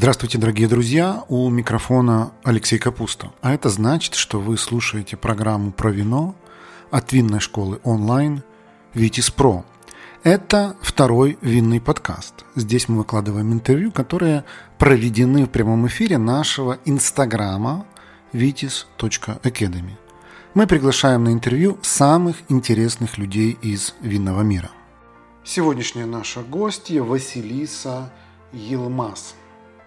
Здравствуйте, дорогие друзья! У микрофона Алексей Капуста. А это значит, что вы слушаете программу про вино от винной школы онлайн «Витис Про». Это второй винный подкаст. Здесь мы выкладываем интервью, которые проведены в прямом эфире нашего инстаграма vitis.academy. Мы приглашаем на интервью самых интересных людей из винного мира. Сегодняшняя наша гостья Василиса Елмас –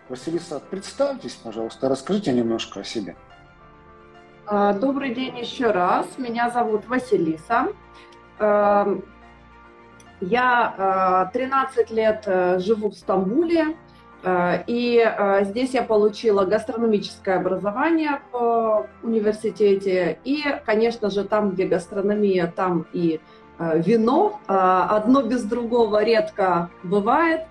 Василиса, представьтесь, пожалуйста, расскажите немножко о себе. А, добрый день еще раз. Меня зовут Василиса. А, я 13 а, лет э, живу в Стамбуле, и здесь я получила гастрономическое образование в университете. И, конечно же, там, где гастрономия, там и э, вино. Одно без другого редко бывает.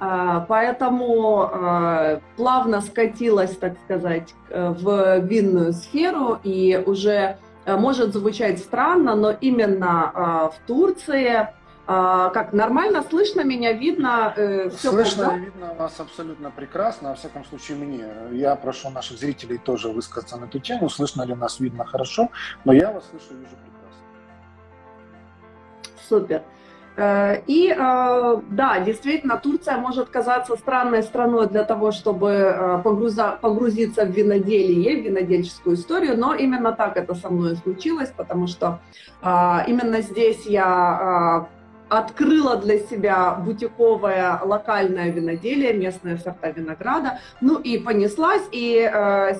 А, поэтому а, плавно скатилась, так сказать, в винную сферу и уже э, может звучать странно, но именно а, в Турции как нормально слышно меня, видно? Э, Все слышно и видно вас абсолютно прекрасно, во всяком случае мне. Я прошу наших зрителей тоже высказаться на эту тему, слышно ли нас видно хорошо, но я вас слышу и вижу прекрасно. Супер. Э, и э, да, действительно, Турция может казаться странной страной для того, чтобы э, погрузиться в виноделие, в винодельческую историю, но именно так это со мной случилось, потому что именно здесь я открыла для себя бутиковое локальное виноделие, местные сорта винограда, ну и понеслась, и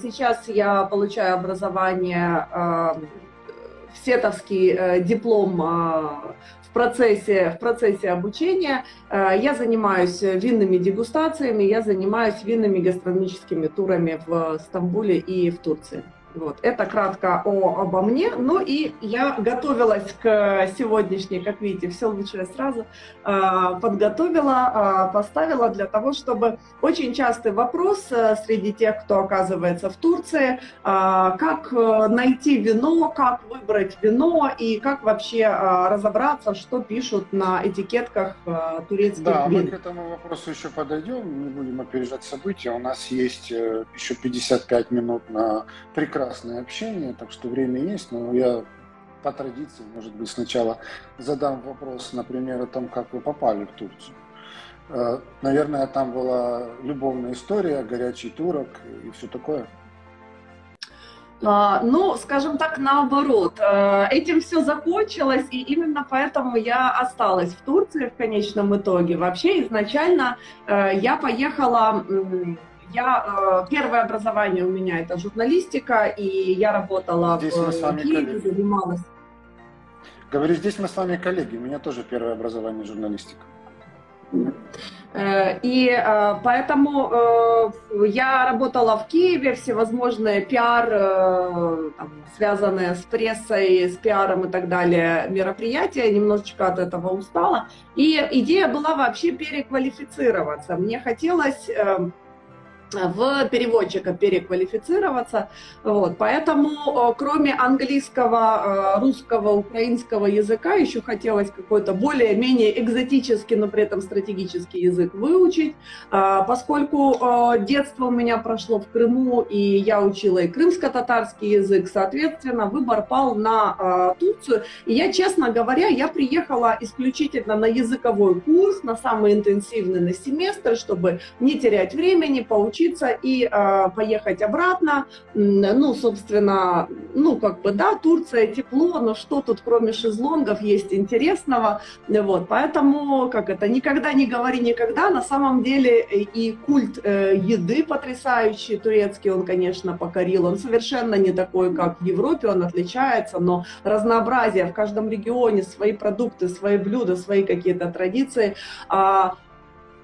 сейчас я получаю образование в сетовский диплом в процессе, в процессе обучения. Э, я занимаюсь винными дегустациями, я занимаюсь винными гастрономическими турами в Стамбуле и в Турции. Вот. Это кратко о, обо мне. Ну и я готовилась к сегодняшней, как видите, все лучшее сразу, а, подготовила, а, поставила для того, чтобы очень частый вопрос э, среди тех, кто оказывается в Турции, а, как э, найти вино, как выбрать вино и как вообще разобраться, что пишут на этикетках э, турецких да, вин. Да, мы к этому вопросу еще подойдем, не будем опережать события. У нас есть еще 55 минут на прекрасный прекрасное общение, так что время есть, но я по традиции, может быть, сначала задам вопрос, например, о том, как вы попали в Турцию. Э, наверное, там была любовная история, горячий турок и все такое. А, ну, скажем так, наоборот. Э, этим все закончилось, и именно поэтому я осталась в Турции в конечном итоге. Вообще, изначально э, я поехала я, э, первое образование у меня это журналистика, и я работала здесь в мы Киеве, занималась. Говорю, здесь мы с вами коллеги, у меня тоже первое образование журналистика. Э, и э, поэтому я работала в Киеве, всевозможные пиар, там, связанные с прессой, с пиаром и так далее мероприятия, немножечко от этого устала. И идея была вообще переквалифицироваться. Мне хотелось в переводчика переквалифицироваться. Вот. Поэтому, э, кроме английского, э, русского, украинского языка, еще хотелось какой-то более-менее экзотический, но при этом стратегический язык выучить. А, поскольку э, детство у меня прошло в Крыму, и я учила и крымско-татарский язык, соответственно, выбор пал на Турцию. И я, честно говоря, я приехала исключительно на языковой курс, на самый интенсивный на семестр, чтобы не терять времени, поучить учиться и э, поехать обратно. Ну, собственно, ну, как бы, да, Турция, тепло, но что тут, кроме шезлонгов, есть интересного? Вот, поэтому, как это, никогда не говори никогда, на самом деле и культ э, еды потрясающий турецкий, он, конечно, покорил, он совершенно не такой, как в Европе, он отличается, но разнообразие в каждом регионе, свои продукты, свои блюда, свои какие-то традиции. А,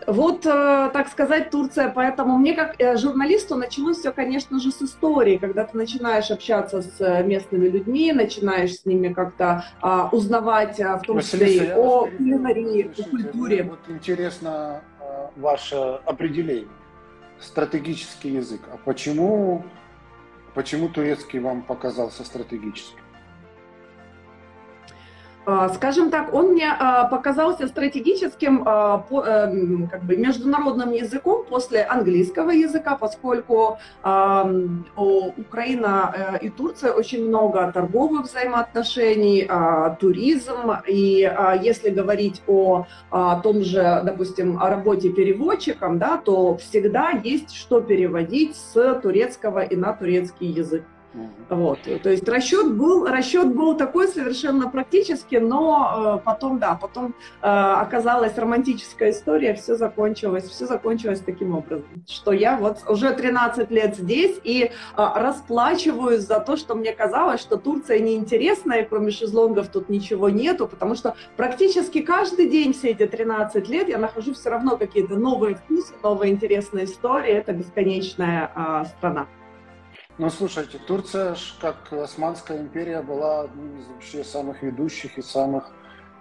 вот, э, так сказать, Турция, поэтому мне как э, журналисту началось все, конечно же, с истории, когда ты начинаешь общаться с э, местными людьми, начинаешь с ними как-то а, узнавать, а, в том числе и о кулинарии, о культуре. Вот интересно а, ваше определение, стратегический язык. А почему, почему турецкий вам показался стратегическим? А, скажем так, он мне а, показался стратегическим а, эм, как бы международным языком после английского языка, поскольку Украина э, и Турция очень много торговых взаимоотношений, туризм, и если говорить о том же, допустим, о работе переводчиком, да, то всегда есть что переводить с турецкого и на турецкий язык. Вот, то есть расчет был, расчет был такой совершенно практически, но э, потом, да, потом э, оказалась романтическая история, все закончилось, все закончилось таким образом, что я вот уже 13 лет здесь и э, расплачиваюсь за то, что мне казалось, что Турция неинтересная, и кроме шезлонгов тут ничего нету, потому что практически каждый день все эти 13 лет я нахожу все равно какие-то новые вкусы, новые интересные истории, это бесконечная страна. Ну, слушайте, Турция, как Османская империя, была одним из вообще самых ведущих и самых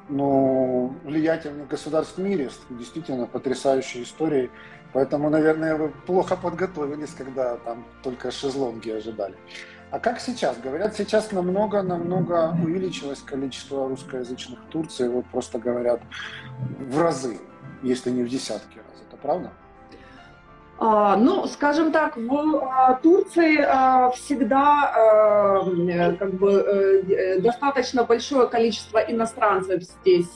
ну, влиятельных государств в мире, с действительно потрясающей историей. Поэтому, наверное, вы плохо подготовились, когда там только шезлонги ожидали. А как сейчас? Говорят, сейчас намного-намного увеличилось количество русскоязычных в Турции. Вот просто говорят в разы, если не в десятки раз. Это правда? А, ну, скажем так, в а, Турции а, всегда как бы э, достаточно большое количество иностранцев здесь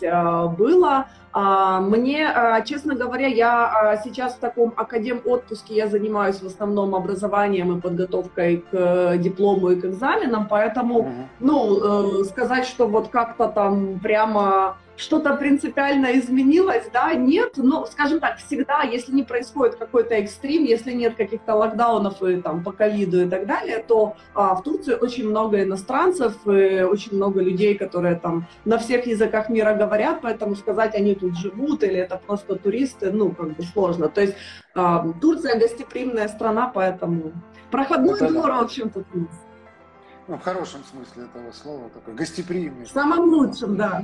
было. Мне, честно говоря, я сейчас в таком академ отпуске, я занимаюсь в основном образованием и подготовкой к диплому и к экзаменам, поэтому, ну, э, сказать, что вот как-то там прямо что-то принципиально изменилось, да, нет, но, скажем так, всегда, если не происходит какой-то экстрим, если нет каких-то локдаунов и там по ковиду и так далее, то а, в Турции очень много иностранцев, и очень много людей, которые там на всех языках мира говорят, поэтому сказать, они тут живут или это просто туристы, ну, как бы сложно. То есть а, Турция гостеприимная страна, поэтому проходной это двор, да. в общем, тут есть. Ну, в хорошем смысле этого слова, такой гостеприимный. В самом лучшем, да.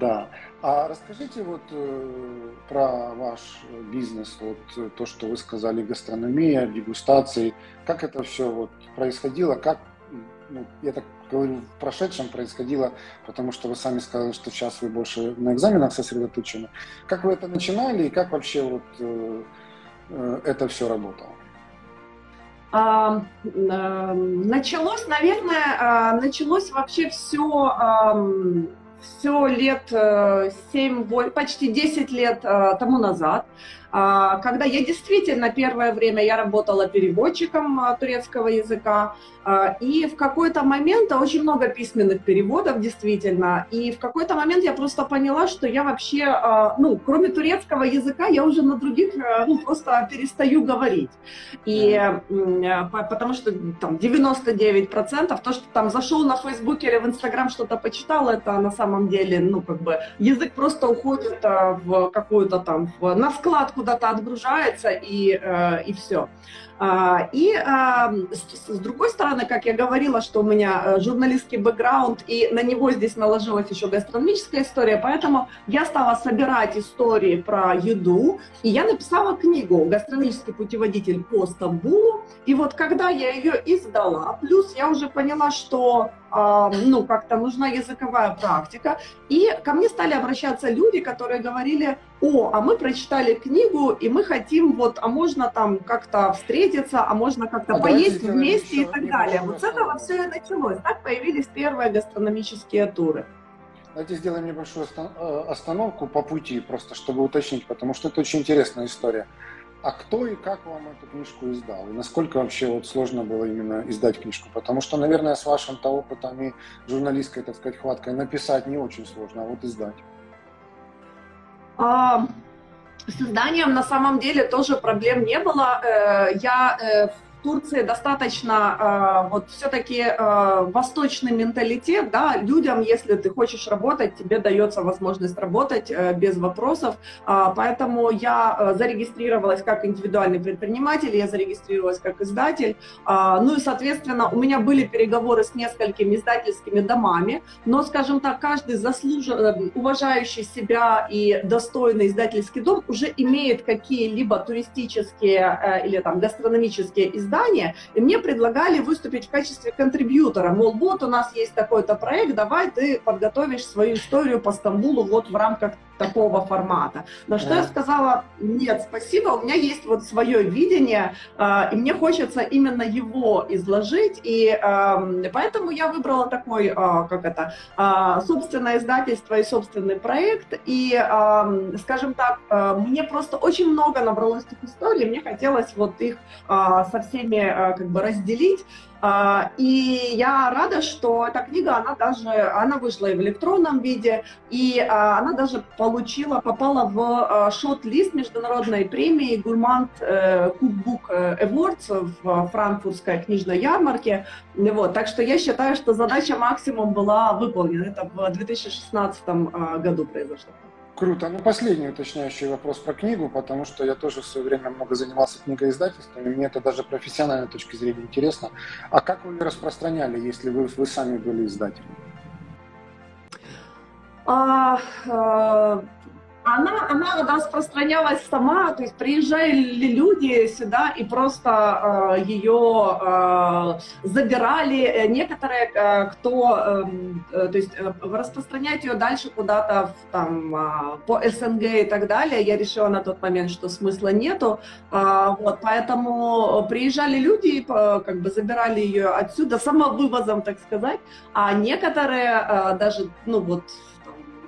Да. А расскажите вот э, про ваш бизнес, вот э, то, что вы сказали, гастрономия, дегустации, как это все вот происходило, как, ну, я так говорю, в прошедшем происходило, потому что вы сами сказали, что сейчас вы больше на экзаменах сосредоточены. Как вы это начинали и как вообще вот э, э, это все работало? Началось, наверное, а, началось вообще все, все лет 7, э, почти 10 лет э, тому назад. А, когда я действительно первое время я работала переводчиком а, турецкого языка, а, и в какой-то момент очень много письменных переводов действительно, и в какой-то момент я просто поняла, что я вообще, ну, кроме турецкого языка, я уже на других ну, просто перестаю говорить. И потому что там 99% то, что там зашел на Фейсбуке или в Инстаграм что-то почитал, это на самом деле, ну, как бы язык просто уходит в какую-то там, в, на складку куда-то отгружается и, э, и все. А, и а, с другой стороны, как я говорила, что у меня э, журналистский бэкграунд, и на него здесь наложилась еще гастрономическая история, поэтому я стала собирать истории про еду, и я написала книгу «Гастрономический путеводитель по Стамбулу». И вот когда я ее издала, плюс я уже поняла, что а, ну, как-то нужна языковая практика. И ко мне стали обращаться люди, которые говорили, о, а мы прочитали книгу, и мы хотим вот, а можно там как-то встретиться, а можно как-то а поесть вместе и так далее. Вот с этого все и началось. Так появились первые гастрономические туры. Давайте сделаем небольшую э, остановку по пути, просто чтобы уточнить, потому что это очень интересная история. А кто и как вам эту книжку издал? И насколько вообще вот сложно было именно издать книжку? Потому что, наверное, с вашим-то опытом и журналистской, так сказать, хваткой написать не очень сложно, а вот издать. А, с изданием на самом деле тоже проблем не было. Э, я э, Турции достаточно э, вот все-таки э, восточный менталитет, да, людям, если ты хочешь работать, тебе дается возможность работать э, без вопросов, э, поэтому я э, зарегистрировалась как индивидуальный предприниматель, я зарегистрировалась как издатель, э, ну и, соответственно, у меня были переговоры с несколькими издательскими домами, но, скажем так, каждый заслуженный, э, уважающий себя и достойный издательский дом уже имеет какие-либо туристические э, или там гастрономические издания, и мне предлагали выступить в качестве контрибьютора. Мол, вот у нас есть такой-то проект, давай ты подготовишь свою историю по Стамбулу вот в рамках такого формата. На что я сказала, нет, спасибо, у меня есть вот свое видение, и мне хочется именно его изложить, и поэтому я выбрала такой, как это, собственное издательство и собственный проект, и, скажем так, мне просто очень много набралось этих историй, мне хотелось вот их со всеми как бы разделить, а, и я рада, что эта книга, она даже, она вышла и в электронном виде, и а, она даже получила, попала в а, шот-лист международной премии Гурмант Cookbook Awards в франкфуртской книжной ярмарке. Вот, так что я считаю, что задача максимум была выполнена. Это в 2016 году произошло. Круто. Ну, последний уточняющий вопрос про книгу, потому что я тоже в свое время много занимался книгоиздательством, и мне это даже профессиональной точки зрения интересно. А как вы ее распространяли, если вы, вы сами были издателем? А, а, она, она распространялась сама, то есть приезжали люди сюда и просто э, ее э, забирали. Некоторые, э, кто, эм, э, то есть э, распространять ее дальше куда-то там э, по СНГ и так далее, я решила на тот момент, что смысла нету. Э, вот, поэтому приезжали люди, э, как бы забирали ее отсюда самовывозом, так сказать, а некоторые э, даже, ну вот,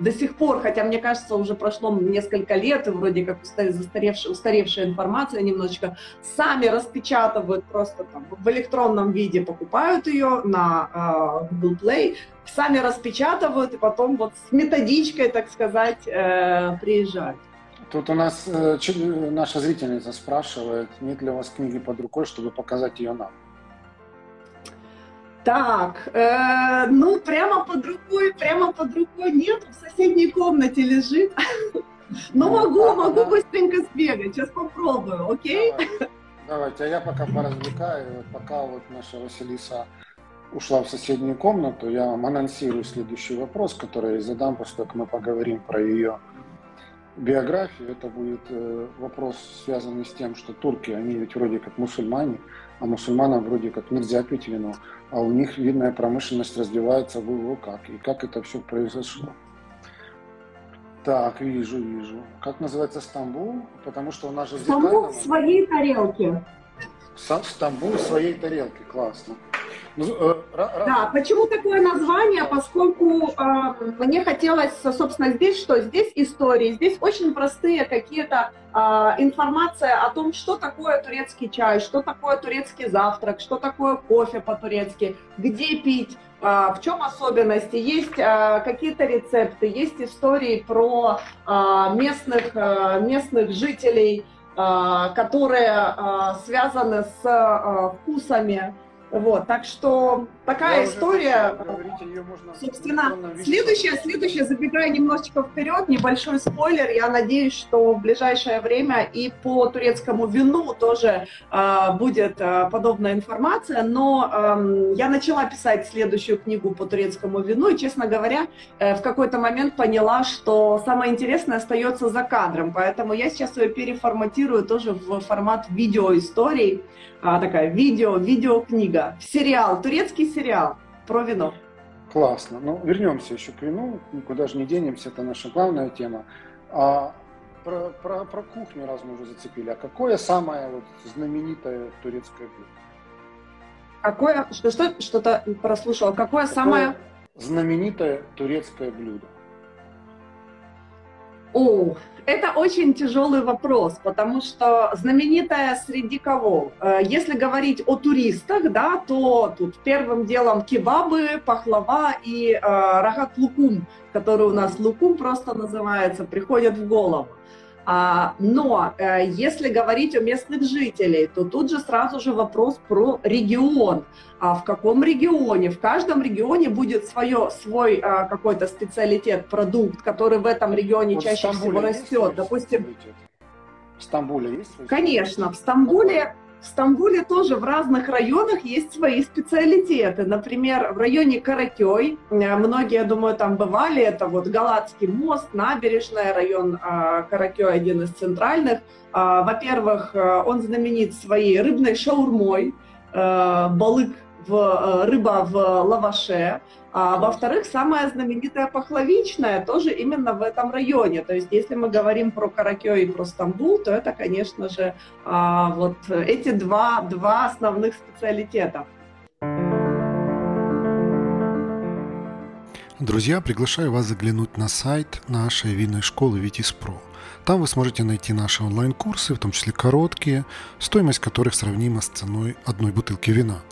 до сих пор, хотя мне кажется, уже прошло несколько лет, и вроде как устаревшая, устаревшая информация немножечко, сами распечатывают просто там в электронном виде, покупают ее на э, Google Play, сами распечатывают и потом вот с методичкой, так сказать, э, приезжают. Тут у нас э, наша зрительница спрашивает, нет ли у вас книги под рукой, чтобы показать ее нам. Так, э, ну прямо под рукой, прямо под рукой нет, в соседней комнате лежит. Ну могу, могу быстренько сбегать, сейчас попробую, окей? Давайте, а я пока поразвлекаю, пока вот наша Василиса ушла в соседнюю комнату, я вам анонсирую следующий вопрос, который я задам, после того, как мы поговорим про ее биографию. Это будет э, вопрос, связанный с тем, что турки, они ведь вроде как мусульмане, а мусульманам вроде как нельзя пить вино а у них видная промышленность развивается в как. И как это все произошло. Так, вижу, вижу. Как называется Стамбул? Потому что у нас же... Стамбул в своей тарелке. Стамбул в своей тарелке, классно. Ну, э, да, почему такое название? Поскольку э, мне хотелось, собственно, здесь что? Здесь истории, здесь очень простые какие-то э, информация о том, что такое турецкий чай, что такое турецкий завтрак, что такое кофе по-турецки, где пить, э, в чем особенности. Есть какие-то рецепты, есть истории про местных, местных жителей, которые связаны с вкусами вот, так что такая Я история. Говорите, ее можно собственно, следующая, следующая, забегая немножечко вперед, небольшой спойлер. Я надеюсь, что в ближайшее время и по турецкому вину тоже э, будет э, подобная информация. Но э, я начала писать следующую книгу по турецкому вину, и, честно говоря, э, в какой-то момент поняла, что самое интересное остается за кадром. Поэтому я сейчас ее переформатирую тоже в формат видеоисторий а, такая видео, видеокнига, сериал, турецкий сериал про вино. Классно. Ну, вернемся еще к вину, никуда же не денемся, это наша главная тема. А про, про, про кухню, раз мы уже зацепили, а какое самое вот знаменитое турецкое блюдо? Какое, что, что, что-то прослушала, какое, какое самое... Знаменитое турецкое блюдо. О, это очень тяжелый вопрос, потому что знаменитая среди кого? Э, если говорить о туристах, да, то тут первым делом кебабы, пахлава и э, рагат лукум, который у нас лукум просто называется, приходят в голову. А, но э, если говорить о местных жителей, то тут же сразу же вопрос про регион. А в каком регионе? В каждом регионе будет свое, свой а, какой-то специалитет, продукт, который в этом регионе вот чаще всего растет. Допустим, в Стамбуле есть? Конечно, в Стамбуле в Стамбуле тоже в разных районах есть свои специалитеты. Например, в районе Каракёй, э, многие, я думаю, там бывали, это вот Галатский мост, набережная, район э, Каракёй один из центральных. Э, во-первых, он знаменит своей рыбной шаурмой, балык в, рыба в лаваше. А во-вторых, самая знаменитая пахлавичная тоже именно в этом районе. То есть, если мы говорим про Каракё и про Стамбул, то это, конечно же, а, вот эти два, два основных специалитета. Друзья, приглашаю вас заглянуть на сайт нашей винной школы Витис Про. Там вы сможете найти наши онлайн-курсы, в том числе короткие, стоимость которых сравнима с ценой одной бутылки вина –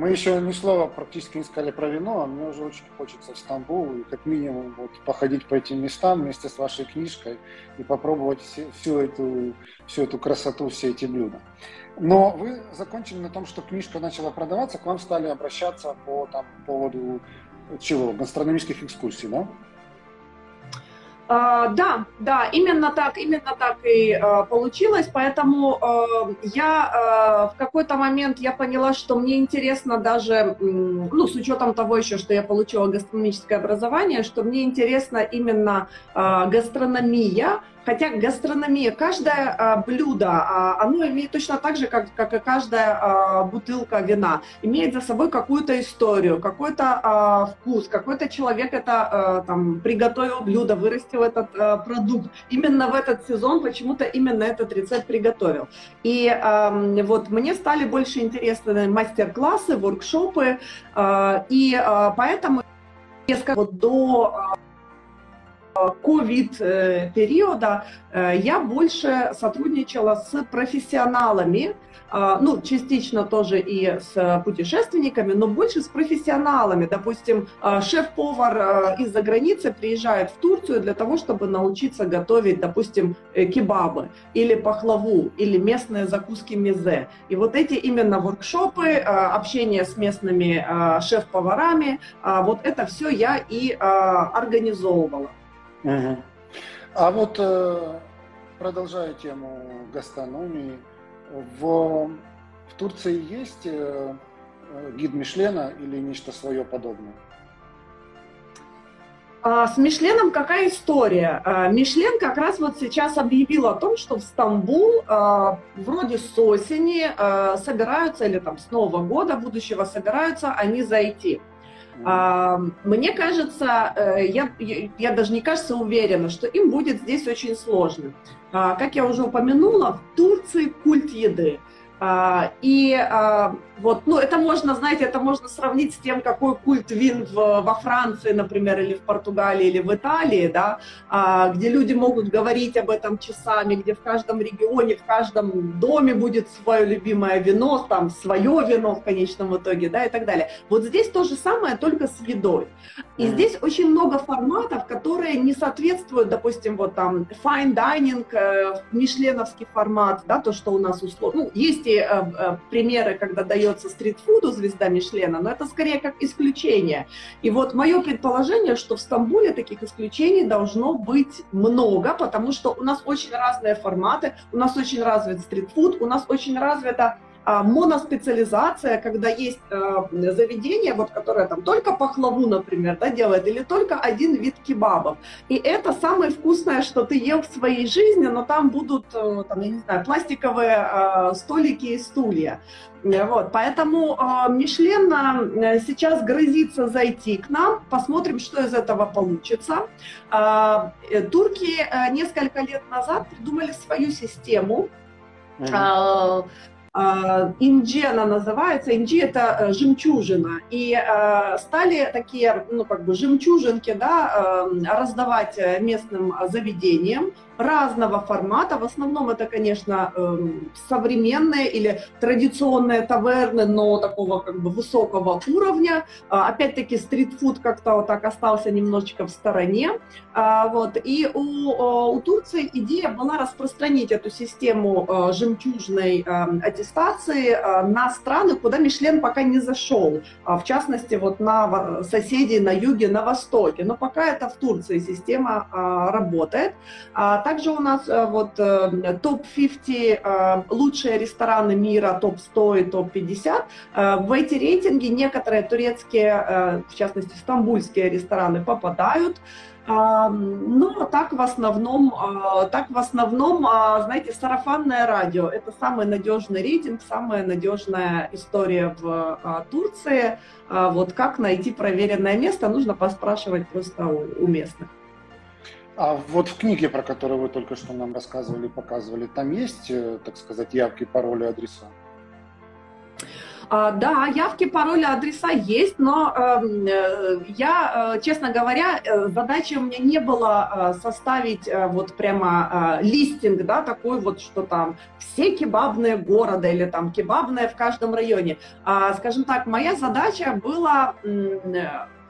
Мы еще ни слова практически не сказали про вино, а мне уже очень хочется в Стамбул и как минимум вот походить по этим местам вместе с вашей книжкой и попробовать все, всю, эту, всю эту красоту, все эти блюда. Но вы закончили на том, что книжка начала продаваться, к вам стали обращаться по там, поводу чего? Гастрономических экскурсий, да? А, да, да, именно так, именно так и а, получилось, поэтому а, я в какой-то момент я поняла, что мне интересно даже, ну, с учетом того еще, что я получила гастрономическое образование, что мне интересно именно гастрономия, Хотя гастрономия, каждое а, блюдо, а, оно имеет точно так же, как, как и каждая а, бутылка вина, имеет за собой какую-то историю, какой-то а, вкус, какой-то человек это а, там приготовил блюдо, вырастил этот а, продукт. Именно в этот сезон почему-то именно этот рецепт приготовил. И а, вот мне стали больше интересны мастер-классы, воркшопы, а, и а, поэтому вот до ковид-периода э, я больше сотрудничала с профессионалами, ну, частично тоже и с путешественниками, но больше с профессионалами. Допустим, шеф-повар из-за границы приезжает в Турцию для того, чтобы научиться готовить, допустим, э, кебабы или пахлаву, или местные закуски мезе. И вот эти именно воркшопы, общение с местными шеф-поварами, вот это все я и организовывала. Угу. А вот э, продолжая тему гастрономии, в, в Турции есть э, гид Мишлена или нечто свое подобное? А, с Мишленом какая история? А, Мишлен как раз вот сейчас объявил о том, что в Стамбул а, вроде с осени собираются, или там с Нового года будущего собираются они зайти. Мне кажется, э, я, я даже не кажется уверена, что им будет здесь очень сложно. Как я уже упомянула, в Турции культ еды. А, и а, вот, ну, это можно, знаете, это можно сравнить с тем, какой культ вин в, во Франции, например, или в Португалии, или в Италии, да, а, где люди могут говорить об этом часами, где в каждом регионе, в каждом доме будет свое любимое вино, там, свое вино в конечном итоге, да, и так далее. Вот здесь то же самое, только с едой. И здесь очень много форматов, которые не соответствуют, допустим, вот там fine dining, э, мишленовский формат, да, то, что у нас условно, ну, есть и э, примеры, когда дается стритфуду звезда Мишлена, но это скорее как исключение. И вот мое предположение, что в Стамбуле таких исключений должно быть много, потому что у нас очень разные форматы, у нас очень развит стритфуд, у нас очень развита моноспециализация, когда есть а, заведение, вот, которое там только пахлаву, например, да, делает, или только один вид кебабов. И это самое вкусное, что ты ел в своей жизни, но там будут, э, там, я не знаю, пластиковые а, столики и стулья. Вот, поэтому э, Мишлен э, сейчас грозится зайти к нам, посмотрим, что из этого получится. Э, турки э, несколько лет назад придумали свою систему. Mm-hmm. А, Инджи она называется. Инджи это э, жемчужина. И э, стали такие, ну, как бы жемчужинки, да, э, раздавать местным заведениям, разного формата. В основном это, конечно, эм, современные или традиционные таверны, но такого как бы высокого уровня. А, опять-таки стритфуд как-то вот так остался немножечко в стороне. А, вот. И у, у Турции идея была распространить эту систему э, жемчужной эм, аттестации э, на страны, куда Мишлен пока не зашел. В частности, вот на соседей на юге, на востоке. Но пока это в Турции система а, работает. А также у нас а, вот э, топ-50 а, лучшие рестораны мира, топ-100 и топ-50. А, в эти рейтинги некоторые турецкие, в частности, стамбульские рестораны попадают. Ну, так в основном, так в основном, знаете, сарафанное радио – это самый надежный рейтинг, самая надежная история в Турции. Вот как найти проверенное место, нужно поспрашивать просто у местных. А вот в книге, про которую вы только что нам рассказывали, показывали, там есть, э, так сказать, явки, пароли, адреса? А, да, явки, пароли, адреса есть, но эм, э, я, э, честно говоря, задача у меня не было э, составить вот прямо листинг, да, такой вот, что там все кебабные города или там кебабные в каждом районе. А, скажем так, моя задача была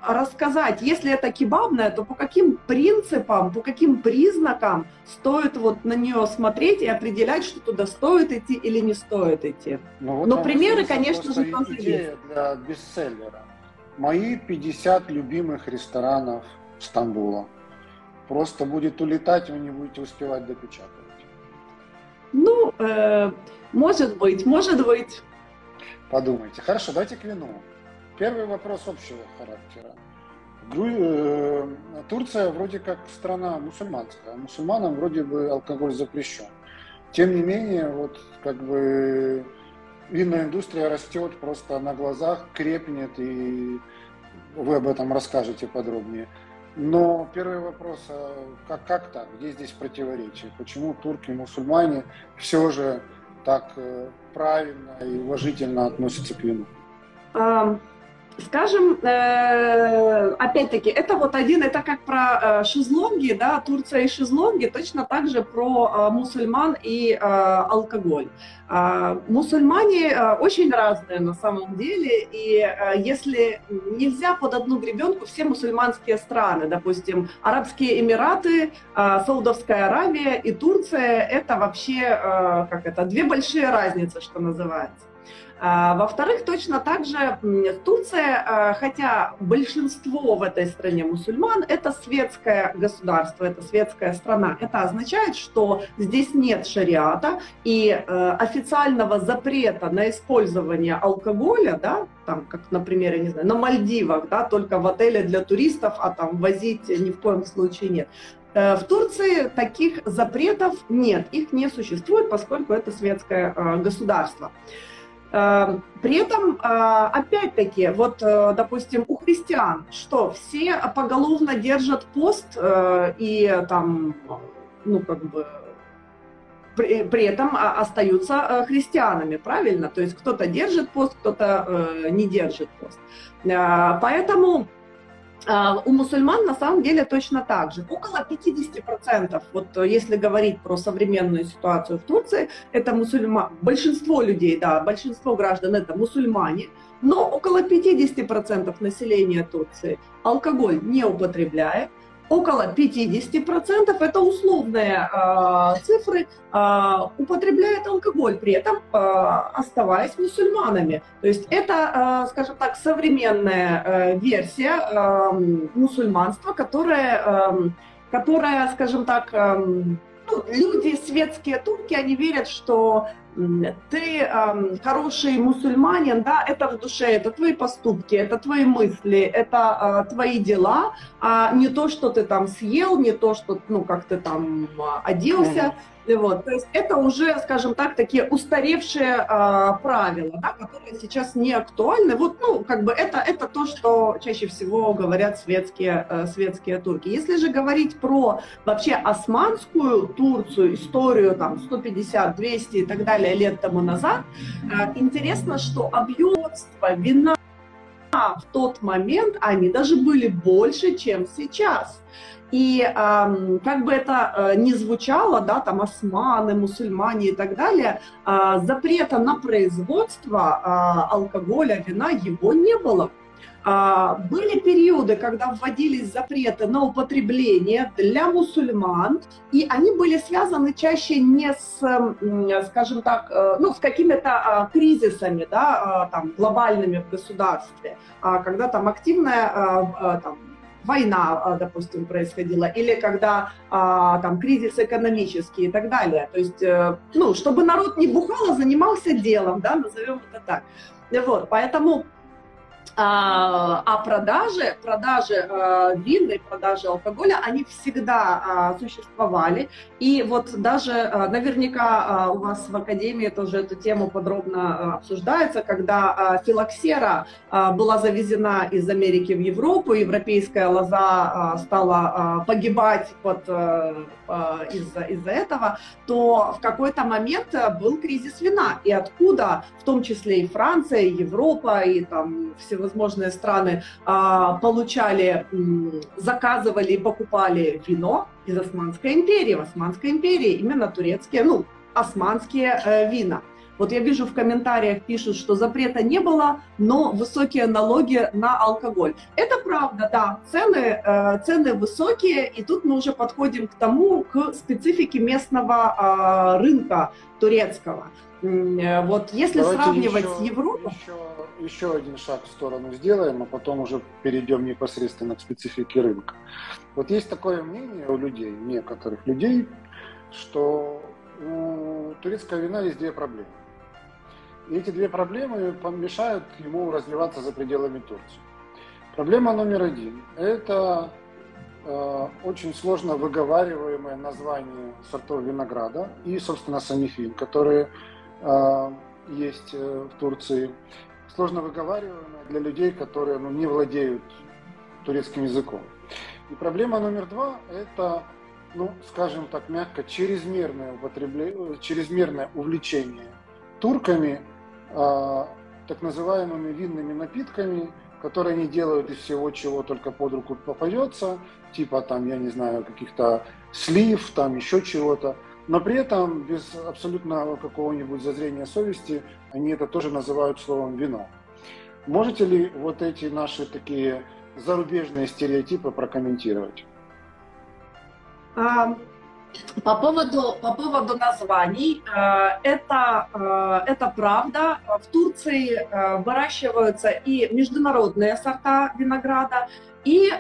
рассказать, если это кебабная, то по каким принципам, по каким признакам стоит вот на нее смотреть и определять, что туда стоит идти или не стоит идти. Ну, вот Но примеры, конечно же, тоже есть. для бестселлера. Мои 50 любимых ресторанов Стамбула. Просто будет улетать, вы не будете успевать допечатывать. Ну, э, может быть, может быть. Подумайте. Хорошо, давайте к вину. Первый вопрос общего характера. Э, Турция вроде как страна мусульманская, мусульманам вроде бы алкоголь запрещен. Тем не менее, вот как бы винная индустрия растет просто на глазах, крепнет, и вы об этом расскажете подробнее. Но первый вопрос, а как, как так? Где здесь противоречие? Почему турки, мусульмане все же так э, правильно и уважительно относятся к вину? Скажем, э, опять-таки, это вот один, это как про э, шезлонги, да, Турция и шезлонги, точно так же про э, мусульман и алкоголь. Мусульмане очень разные на самом деле, и если нельзя под одну гребенку все мусульманские страны, допустим, Арабские Эмираты, Саудовская Аравия и Турция, это вообще, как это, две большие разницы, что называется. А, во-вторых, точно так же Турция, а, хотя большинство в этой стране мусульман, это светское государство, это светская страна. Это означает, что здесь нет шариата и э, официального запрета на использование алкоголя, да, там, как, например, я не знаю, на Мальдивах, да, только в отеле для туристов, а там возить ни в коем случае нет. Э, в Турции таких запретов нет, их не существует, поскольку это светское э, государство. Эм, при этом, э, опять-таки, вот, э, допустим, у христиан, что все поголовно держат пост э, и там, ну, как бы, при, этом остаются христианами, правильно? То есть кто-то держит пост, кто-то не держит пост. Поэтому у мусульман на самом деле точно так же. Около 50%, вот э, если говорить про современную ситуацию в Турции, это мусульман, большинство людей, да, большинство граждан это мусульмане, но около 50% населения Турции алкоголь не употребляет, около 50%, это условные э, цифры, э, употребляет алкоголь, при этом э, оставаясь мусульманами. То есть это, э, скажем так, современная э, версия э, мусульманства, которая, э, которая, скажем так, э, ну, люди, светские турки, они верят, что ты э, хороший мусульманин, да, это в душе, это твои поступки, это твои мысли, это э, твои дела, а не то, что ты там съел, не то, что, ну, как ты там оделся. Вот. То есть это уже, скажем так, такие устаревшие э, правила, да, которые сейчас не актуальны. Вот, ну, как бы это, это то, что чаще всего говорят светские, э, светские турки. Если же говорить про вообще османскую Турцию, историю там 150, 200 и так далее лет тому назад, э, интересно, что вина вина в тот момент, они даже были больше, чем сейчас. И э, как бы это э, ни звучало, да, там османы, мусульмане и так далее, э, запрета на производство э, алкоголя, вина его не было. А, были периоды, когда вводились запреты на употребление для мусульман, и они были связаны чаще не с, скажем так, э, ну, с какими-то а, кризисами, да, а, там, глобальными в государстве, когда там активная там, война, допустим, происходила, или когда там кризис экономический и так далее. То есть, э, ну, чтобы народ не бухал, а занимался делом, да, назовем это так. Вот, поэтому а, а продажи, продажи э, вин и продажи алкоголя, они всегда э, существовали. И вот даже э, наверняка э, у вас в Академии тоже эту тему подробно э, обсуждается, когда э, филоксера э, была завезена из Америки в Европу, европейская лоза э, стала э, погибать под, э, из-за из этого, то в какой-то момент был кризис вина. И откуда, в том числе и Франция, и Европа, и там все всевозможные страны а, получали, заказывали и покупали вино из Османской империи. В Османской империи именно турецкие, ну, османские э, вина. Вот я вижу в комментариях пишут, что запрета не было, но высокие налоги на алкоголь. Это правда, да, цены, э, цены высокие, и тут мы уже подходим к тому, к специфике местного э, рынка турецкого. Э, вот если Давайте сравнивать еще, с Европой... Еще, еще один шаг в сторону сделаем, а потом уже перейдем непосредственно к специфике рынка. Вот есть такое мнение у людей, некоторых людей, что у турецкого вина есть две проблемы. И эти две проблемы помешают ему развиваться за пределами Турции. Проблема номер один – это э, очень сложно выговариваемое название сортов винограда и, собственно, самих вин, которые э, есть э, в Турции. Сложно выговариваемое для людей, которые ну, не владеют турецким языком. И проблема номер два – это, ну, скажем так мягко, чрезмерное, употребление, чрезмерное увлечение турками а, так называемыми винными напитками, которые они делают из всего, чего только под руку попадется, типа там, я не знаю, каких-то слив, там еще чего-то. Но при этом без абсолютно какого-нибудь зазрения совести они это тоже называют словом вино. Можете ли вот эти наши такие зарубежные стереотипы прокомментировать? По поводу, по поводу названий, э, это, э, это правда. В Турции э, выращиваются и международные сорта винограда, и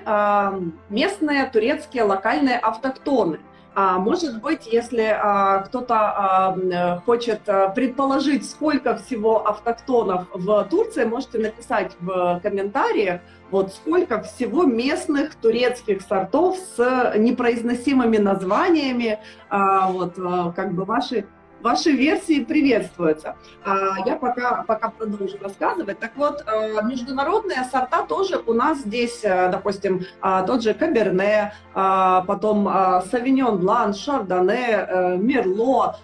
местные турецкие локальные автохтоны. А может быть, если а, кто-то а, хочет а, предположить, сколько всего автохтонов в Турции, можете написать в комментариях, вот сколько всего местных турецких сортов с непроизносимыми названиями, вот как бы ваши Ваши версии приветствуются. А, я пока, пока продолжу рассказывать. Так вот, э, международные сорта тоже у нас здесь, э, допустим, а, тот же Каберне, а, потом Савиньон Блан, Шардоне, э, Мерло,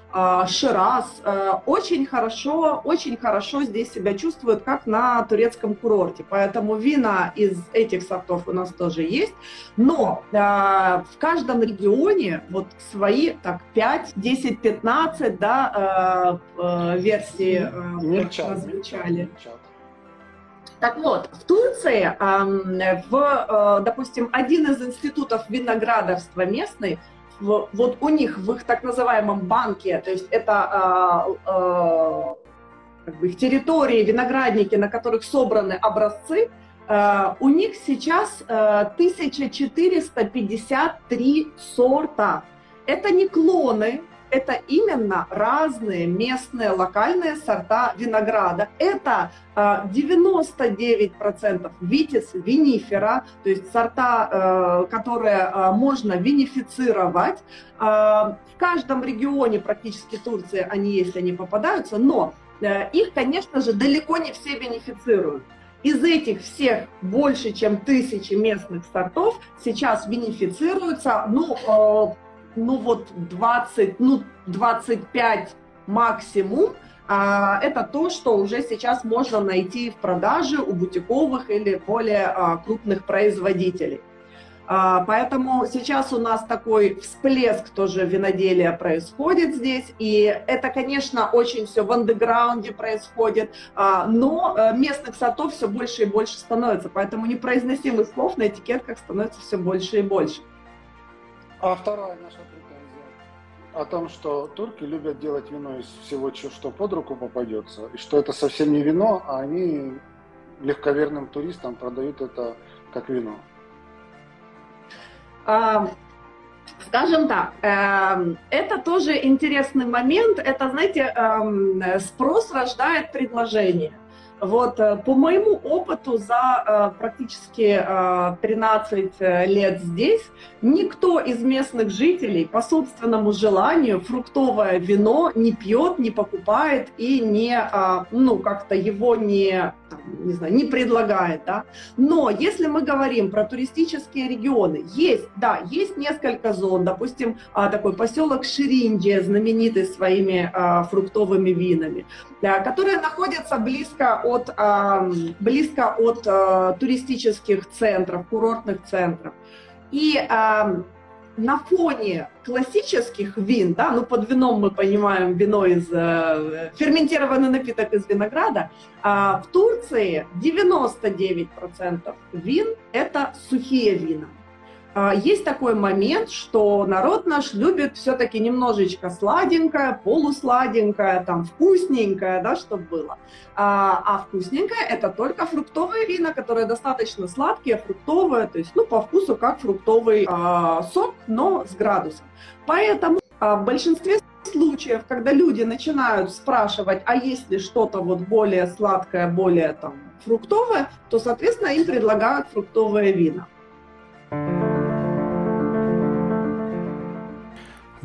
Шираз. Очень хорошо, очень хорошо здесь себя чувствуют, как на турецком курорте. Поэтому вина из этих сортов у нас тоже есть. Но в каждом регионе вот свои так 5, 10, 15, да, э, версии э, прозвучали. Так вот, в Турции, в, допустим, один из институтов виноградарства местный, вот у них в их так называемом банке, то есть это как бы их территории, виноградники, на которых собраны образцы, у них сейчас 1453 сорта. Это не клоны, это именно разные местные локальные сорта винограда. Это 99% а, витис винифера, то есть сорта, э, которые э, можно винифицировать. А, в каждом регионе практически Турции они есть, они попадаются, но э, их, конечно же, далеко не все винифицируют. Из этих всех больше, чем тысячи местных сортов сейчас винифицируются, ну, ну вот 20, ну 25 максимум а, это то, что уже сейчас можно найти в продаже у бутиковых или более а, крупных производителей. А, поэтому сейчас у нас такой всплеск тоже виноделия происходит здесь, и это, конечно, очень все в андеграунде происходит, но э, местных сортов все больше и больше становится, поэтому непроизносимых слов на этикетках становится все больше и больше. А вторая наша о том, что турки любят делать вино из всего, что под руку попадется, и что это совсем не вино, а они легковерным туристам продают это как вино. Скажем так, эм, это тоже интересный момент. Это, знаете, эм, спрос рождает предложение. Вот э, по моему опыту за э, практически 13 э, лет здесь никто из местных жителей по собственному желанию фруктовое вино не пьет, не покупает и не, ну, как-то его не, там, не знаю, не предлагает, да. Но если мы говорим про туристические регионы, есть, да, есть несколько зон, допустим, такой поселок Ширинджия, знаменитый своими фруктовыми винами, которые находятся близко от, близко от туристических центров, курортных центров. И на фоне классических вин, да, ну под вином мы понимаем вино из э, ферментированный напиток из винограда, а в Турции 99% вин это сухие вина. А, есть такой момент, что народ наш любит все-таки немножечко сладенькое, полусладенькое, там вкусненькое, да, чтобы было. А, а вкусненькое это только фруктовые вина, которые достаточно сладкие, фруктовые, то есть, ну, по вкусу как фруктовый а, сок, но с градусом. Поэтому а, в большинстве случаев, когда люди начинают спрашивать, а есть ли что-то вот более сладкое, более там фруктовое, то, соответственно, им предлагают фруктовые вина.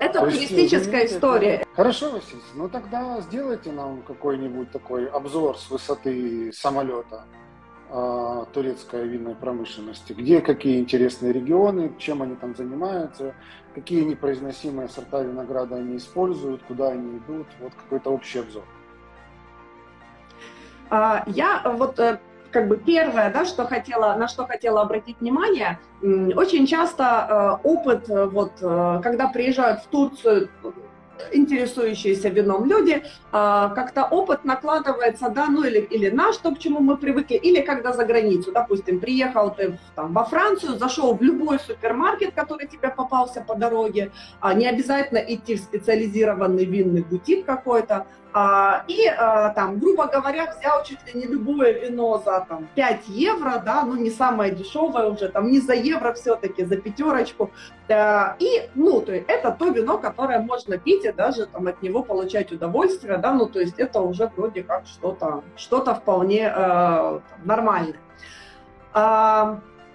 Это То туристическая есть, история. Хорошо, Василий, ну тогда сделайте нам какой-нибудь такой обзор с высоты самолета э, турецкой винной промышленности. Где какие интересные регионы, чем они там занимаются, какие непроизносимые сорта винограда они используют, куда они идут. Вот какой-то общий обзор. А, я вот э, как бы первое, да, что хотела, на что хотела обратить внимание, очень часто э, опыт, э, вот, э, когда приезжают в Турцию интересующиеся вином люди, как-то опыт накладывается, да, ну или, или наш, то, к чему мы привыкли, или когда за границу, допустим, приехал ты там, во Францию, зашел в любой супермаркет, который тебе попался по дороге, а не обязательно идти в специализированный винный бутик какой-то, и а, там, грубо говоря, взял чуть ли не любое вино за там, 5 евро, да, ну не самое дешевое уже, там не за евро все-таки, за пятерочку. И, ну, то есть это то вино, которое можно пить и даже там от него получать удовольствие, да, ну, то есть это уже вроде как что-то что вполне э, нормальное.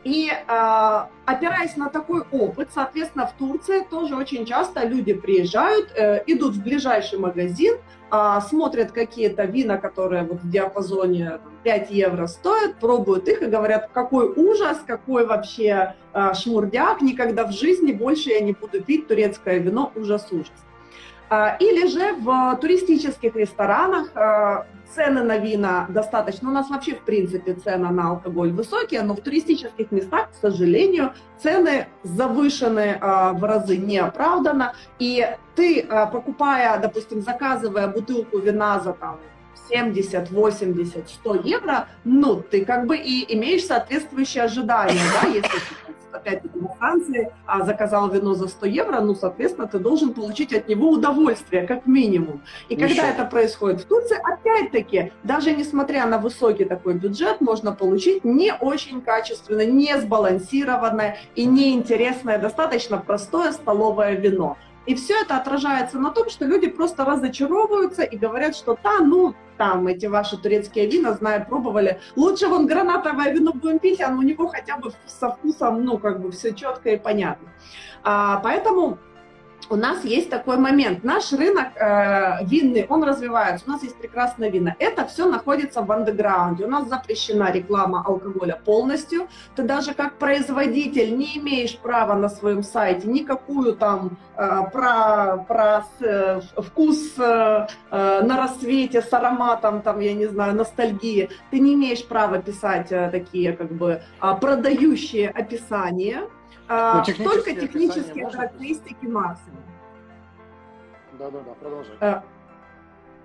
И э, опираясь на такой опыт, соответственно, в Турции тоже очень часто люди приезжают, э, идут в ближайший магазин, э, смотрят какие-то вина, которые вот в диапазоне 5 евро стоят, пробуют их и говорят, какой ужас, какой вообще э, шмурдяк, никогда в жизни больше я не буду пить турецкое вино, ужас-ужас. Или же в туристических ресторанах цены на вина достаточно. У нас вообще, в принципе, цены на алкоголь высокие, но в туристических местах, к сожалению, цены завышены а, в разы неоправданно. И ты, а, покупая, допустим, заказывая бутылку вина за там 70, 80, 100 евро, ну, ты как бы и имеешь соответствующие ожидания, да, если ты опять-таки во Франции, а заказал вино за 100 евро, ну, соответственно, ты должен получить от него удовольствие, как минимум. И Еще. когда это происходит в Турции, опять-таки, даже несмотря на высокий такой бюджет, можно получить не очень качественное, не сбалансированное и неинтересное, достаточно простое столовое вино. И все это отражается на том, что люди просто разочаровываются и говорят, что да, ну, там эти ваши турецкие вина, знаю, пробовали. Лучше вон гранатовое вино будем пить, а у него хотя бы со вкусом, ну, как бы все четко и понятно. А, поэтому у нас есть такой момент. Наш рынок э, винный, он развивается. У нас есть прекрасное вино. Это все находится в андеграунде. У нас запрещена реклама алкоголя полностью. Ты даже как производитель не имеешь права на своем сайте никакую там э, про, про э, вкус э, э, на рассвете с ароматом, там, я не знаю, ностальгии. Ты не имеешь права писать э, такие как бы э, продающие описания а, ну, только технические характеристики максимум. Да-да-да, продолжай. Э,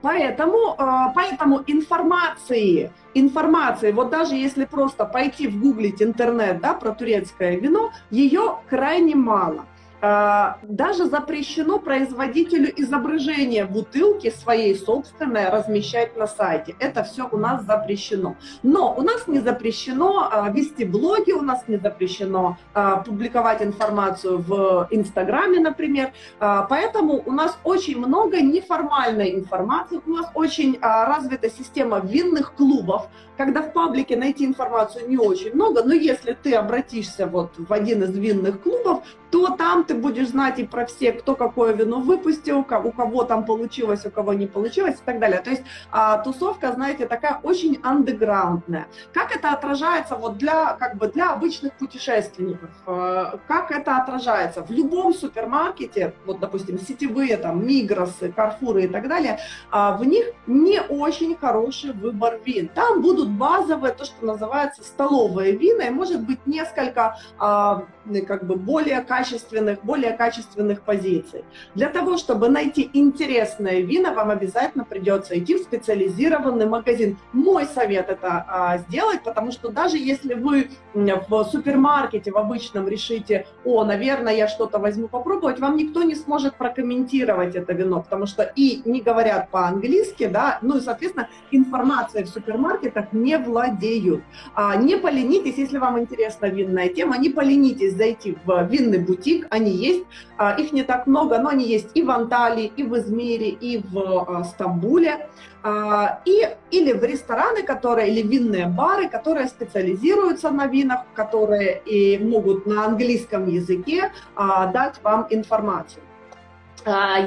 поэтому, э, поэтому информации, информации, вот даже если просто пойти в гуглить интернет да, про турецкое вино, ее крайне мало. А, даже запрещено производителю изображения бутылки своей собственной размещать на сайте. Это все у нас запрещено. Но у нас не запрещено а, вести блоги, у нас не запрещено а, публиковать информацию в Инстаграме, например. Поэтому у нас очень много неформальной информации, у нас очень развита система винных клубов, когда в паблике найти информацию не очень много, но если ты обратишься вот в один из винных клубов, то там ты будешь знать и про все, кто какое вино выпустил, у кого там получилось, у кого не получилось и так далее. То есть а, тусовка, знаете, такая очень андеграундная. Как это отражается вот для, как бы для обычных путешественников? А, как это отражается? В любом супермаркете, вот, допустим, сетевые, там, Мигросы, Карфуры и так далее, а, в них не очень хороший выбор вин. Там будут базовые, то, что называется столовые вина, и может быть несколько а, как бы более качественных, более качественных позиций. Для того, чтобы найти интересное вино, вам обязательно придется идти в специализированный магазин. Мой совет это а, сделать, потому что даже если вы в супермаркете в обычном решите, о, наверное, я что-то возьму попробовать, вам никто не сможет прокомментировать это вино, потому что и не говорят по-английски, да, ну и, соответственно, информация в супермаркетах не владеют. А, не поленитесь, если вам интересна винная тема, не поленитесь зайти в винный бутик, они есть, а, их не так много, но они есть и в Анталии, и в Измире, и в а, Стамбуле, а, и, или в рестораны, которые, или винные бары, которые специализируются на винах, которые и могут на английском языке дать вам информацию.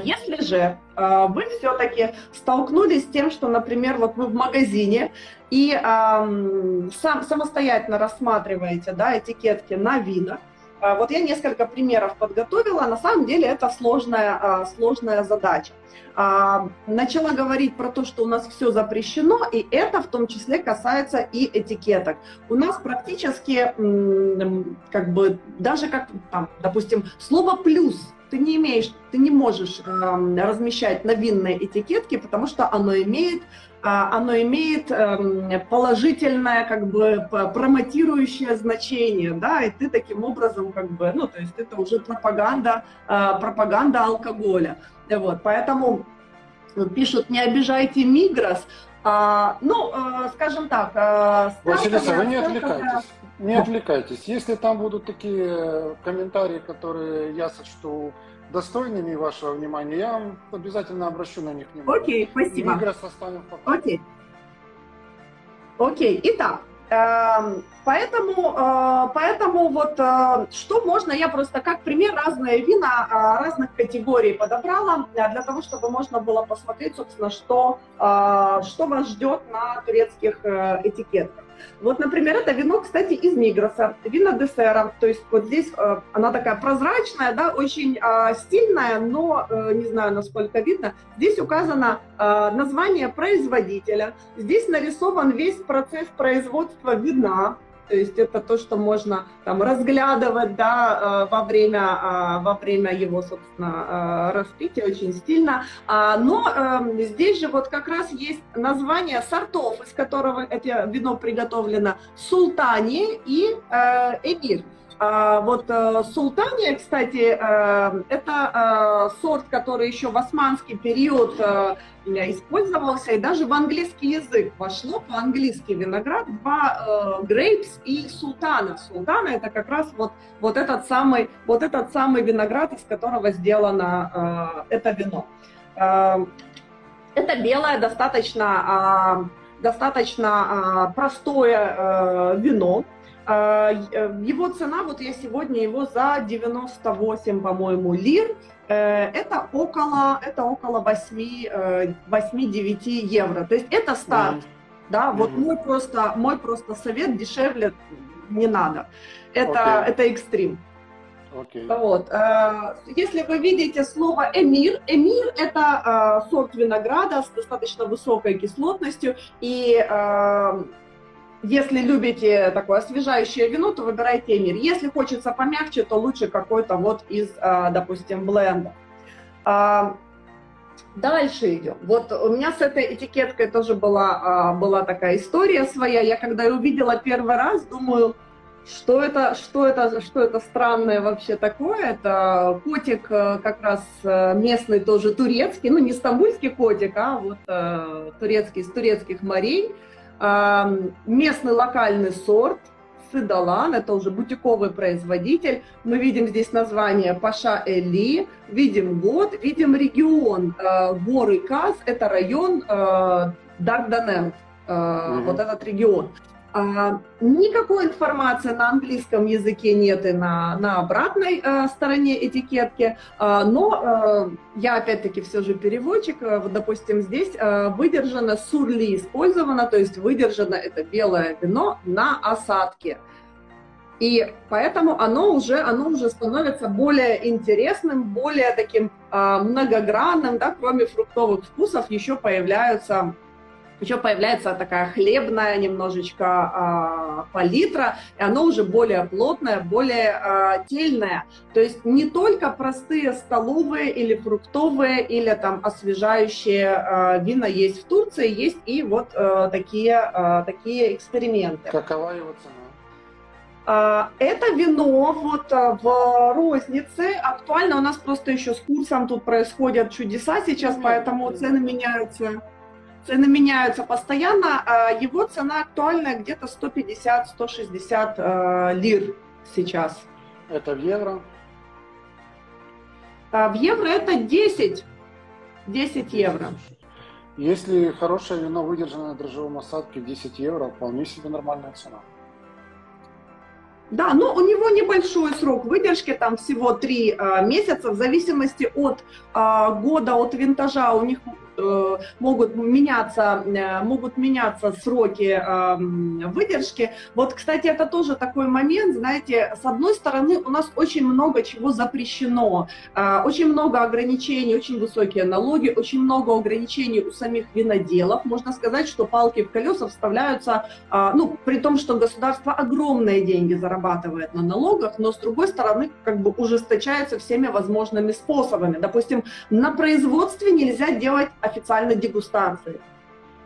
Если же вы все-таки столкнулись с тем, что, например, вот вы в магазине и сам, самостоятельно рассматриваете да, этикетки на винах, а, вот я несколько примеров подготовила. На самом деле это сложная, а, сложная задача. А, начала говорить про то, что у нас все запрещено, и это в том числе касается и этикеток. У нас практически, как бы, даже как, там, допустим, слово «плюс» ты не имеешь, ты не можешь размещать на винной этикетке, потому что оно имеет а, оно имеет эм, положительное, как бы, промотирующее значение, да, и ты таким образом, как бы, ну, то есть это уже пропаганда, э, пропаганда алкоголя. Вот, поэтому пишут, не обижайте Мигрос, а, ну, э, скажем так... Э, Василиса, вы не отвлекайтесь. Не отвлекайтесь. Если там будут такие комментарии, которые я сочту достойными вашего внимания, я вам обязательно обращу на них внимание. Окей, спасибо. Игры составим в. Окей. Окей, итак, эм, Поэтому, э, поэтому вот э, что можно, я просто как пример разные вина э, разных категорий подобрала для того, чтобы можно было посмотреть, собственно, что, что вас ждет на турецких этикетках. Вот, например, это вино, кстати, из Мигроса, вино десера, то есть вот здесь она такая прозрачная, да, очень стильная, но не знаю, насколько видно. Здесь указано название производителя, здесь нарисован весь процесс производства вина, то есть это то, что можно там разглядывать, да, э, во время, а, во время его, собственно, э, распития, очень стильно. А, но эм, здесь же вот как раз есть название сортов, из которого это вино приготовлено, Султани и э, Эмир. А вот э, Султания, кстати, э, это э, сорт, который еще в османский период использовался, и даже в английский язык вошло по-английски виноград, два грейпс и султана. Султана это как раз вот, вот, этот самый, вот этот самый виноград, из которого сделано это вино. Это белое, достаточно, достаточно простое вино, его цена, вот я сегодня его за 98, по-моему, лир, э, это около, это около 8-9 э, евро. То есть это старт. Mm-hmm. Да, вот mm-hmm. мой просто, мой просто совет дешевле не надо. Это, okay. это экстрим. Okay. Вот. Если вы видите слово эмир, эмир это сорт винограда с достаточно высокой кислотностью и если любите такое освежающее вино, то выбирайте Эмир. Если хочется помягче, то лучше какой-то вот из, а, допустим, бленда. А, дальше идем. Вот у меня с этой этикеткой тоже была, а, была такая история своя. Я когда увидела первый раз, думаю, что это, что это, что это странное вообще такое? Это котик э, как раз э, местный тоже турецкий, ну не стамбульский котик, а вот э, турецкий из турецких морей местный локальный сорт, Сыдалан, это уже бутиковый производитель. Мы видим здесь название Паша Эли, видим год, видим регион. Э, горы Каз, это район э, Дарданелл, mm-hmm. вот этот регион. А, никакой информации на английском языке нет и на, на обратной э, стороне этикетки, э, но э, я опять-таки все же переводчик, э, допустим, здесь выдержано сурли использовано, то есть выдержано это белое вино на осадке. И поэтому оно уже, оно уже становится более интересным, более таким э, многогранным, да, кроме фруктовых вкусов еще появляются еще появляется такая хлебная немножечко э, палитра, и оно уже более плотное, более э, тельное. То есть не только простые столовые или фруктовые, или там освежающие э, вина есть в Турции, есть и вот э, такие, э, такие эксперименты. Какова его цена? Это вино вот в рознице. Актуально у нас просто еще с курсом тут происходят чудеса сейчас, поэтому цены меняются цены меняются постоянно, а его цена актуальная где-то 150-160 э, лир сейчас. Это в евро? А в евро это 10, 10 евро. Если хорошее вино выдержано на дрожжевом осадке 10 евро, вполне себе нормальная цена. Да, но у него небольшой срок выдержки, там всего 3 а, месяца, в зависимости от а, года, от винтажа, у них Э, могут меняться, э, могут меняться сроки эм, выдержки. Вот, кстати, это тоже такой момент, знаете, с одной стороны, у нас очень много чего запрещено, э, очень много ограничений, очень высокие налоги, очень много ограничений у самих виноделов. Можно сказать, что палки в колеса вставляются, ну, при том, что государство огромные деньги зарабатывает на налогах, но с другой стороны, как бы ужесточается всеми возможными способами. Допустим, на производстве нельзя делать официальной дегустации.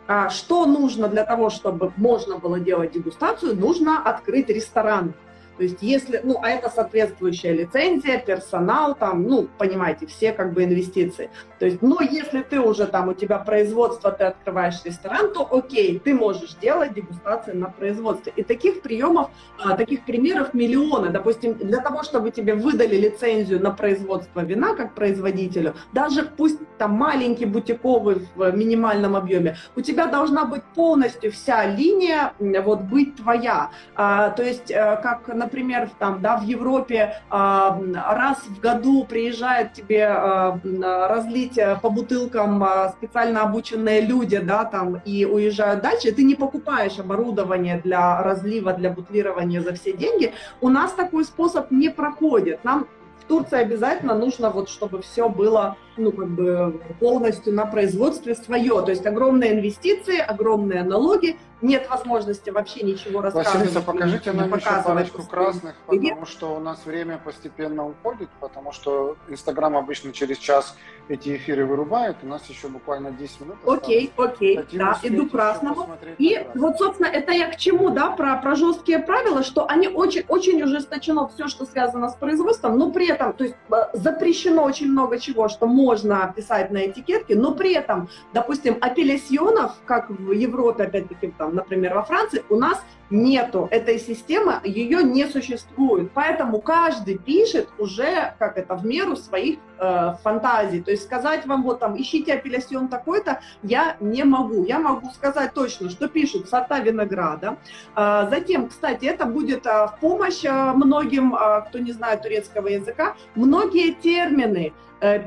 А что нужно для того, чтобы можно было делать дегустацию? Нужно открыть ресторан. То есть если, ну, а это соответствующая лицензия, персонал, там, ну, понимаете, все как бы инвестиции. То есть, но если ты уже там, у тебя производство, ты открываешь ресторан, то окей, ты можешь делать дегустации на производстве. И таких приемов, а, таких примеров миллионы. Допустим, для того, чтобы тебе выдали лицензию на производство вина как производителю, даже пусть там маленький бутиковый в минимальном объеме, у тебя должна быть полностью вся линия вот быть твоя. А, то есть, э, как, например, например, там, да, в Европе а, раз в году приезжают тебе а, разлить э, по бутылкам а, специально обученные люди, да, там, и уезжают дальше, ты не покупаешь оборудование для разлива, для бутлирования за все деньги, у нас такой способ не проходит. Нам в Турции обязательно нужно, вот, чтобы все было ну, как бы полностью на производстве свое. То есть огромные инвестиции, огромные налоги, нет возможности вообще ничего рассказывать. Василиса, покажите нам еще парочку красных, потому что у нас время постепенно уходит, потому что Инстаграм обычно через час эти эфиры вырубает, у нас еще буквально 10 минут Окей, окей, Хотим да, иду красному. И вот, собственно, это я к чему, да, про, про жесткие правила, что они очень, очень ужесточено все, что связано с производством, но при этом, то есть э, запрещено очень много чего, что можно писать на этикетке, но при этом, допустим, апелляционов, как в Европе, опять-таки, там, например, во Франции, у нас нету этой системы, ее не существует. Поэтому каждый пишет уже, как это, в меру своих э, фантазий. То есть сказать вам, вот там, ищите апелляцион такой-то, я не могу. Я могу сказать точно, что пишут сорта винограда. Э, затем, кстати, это будет э, в помощь э, многим, э, кто не знает турецкого языка, многие термины,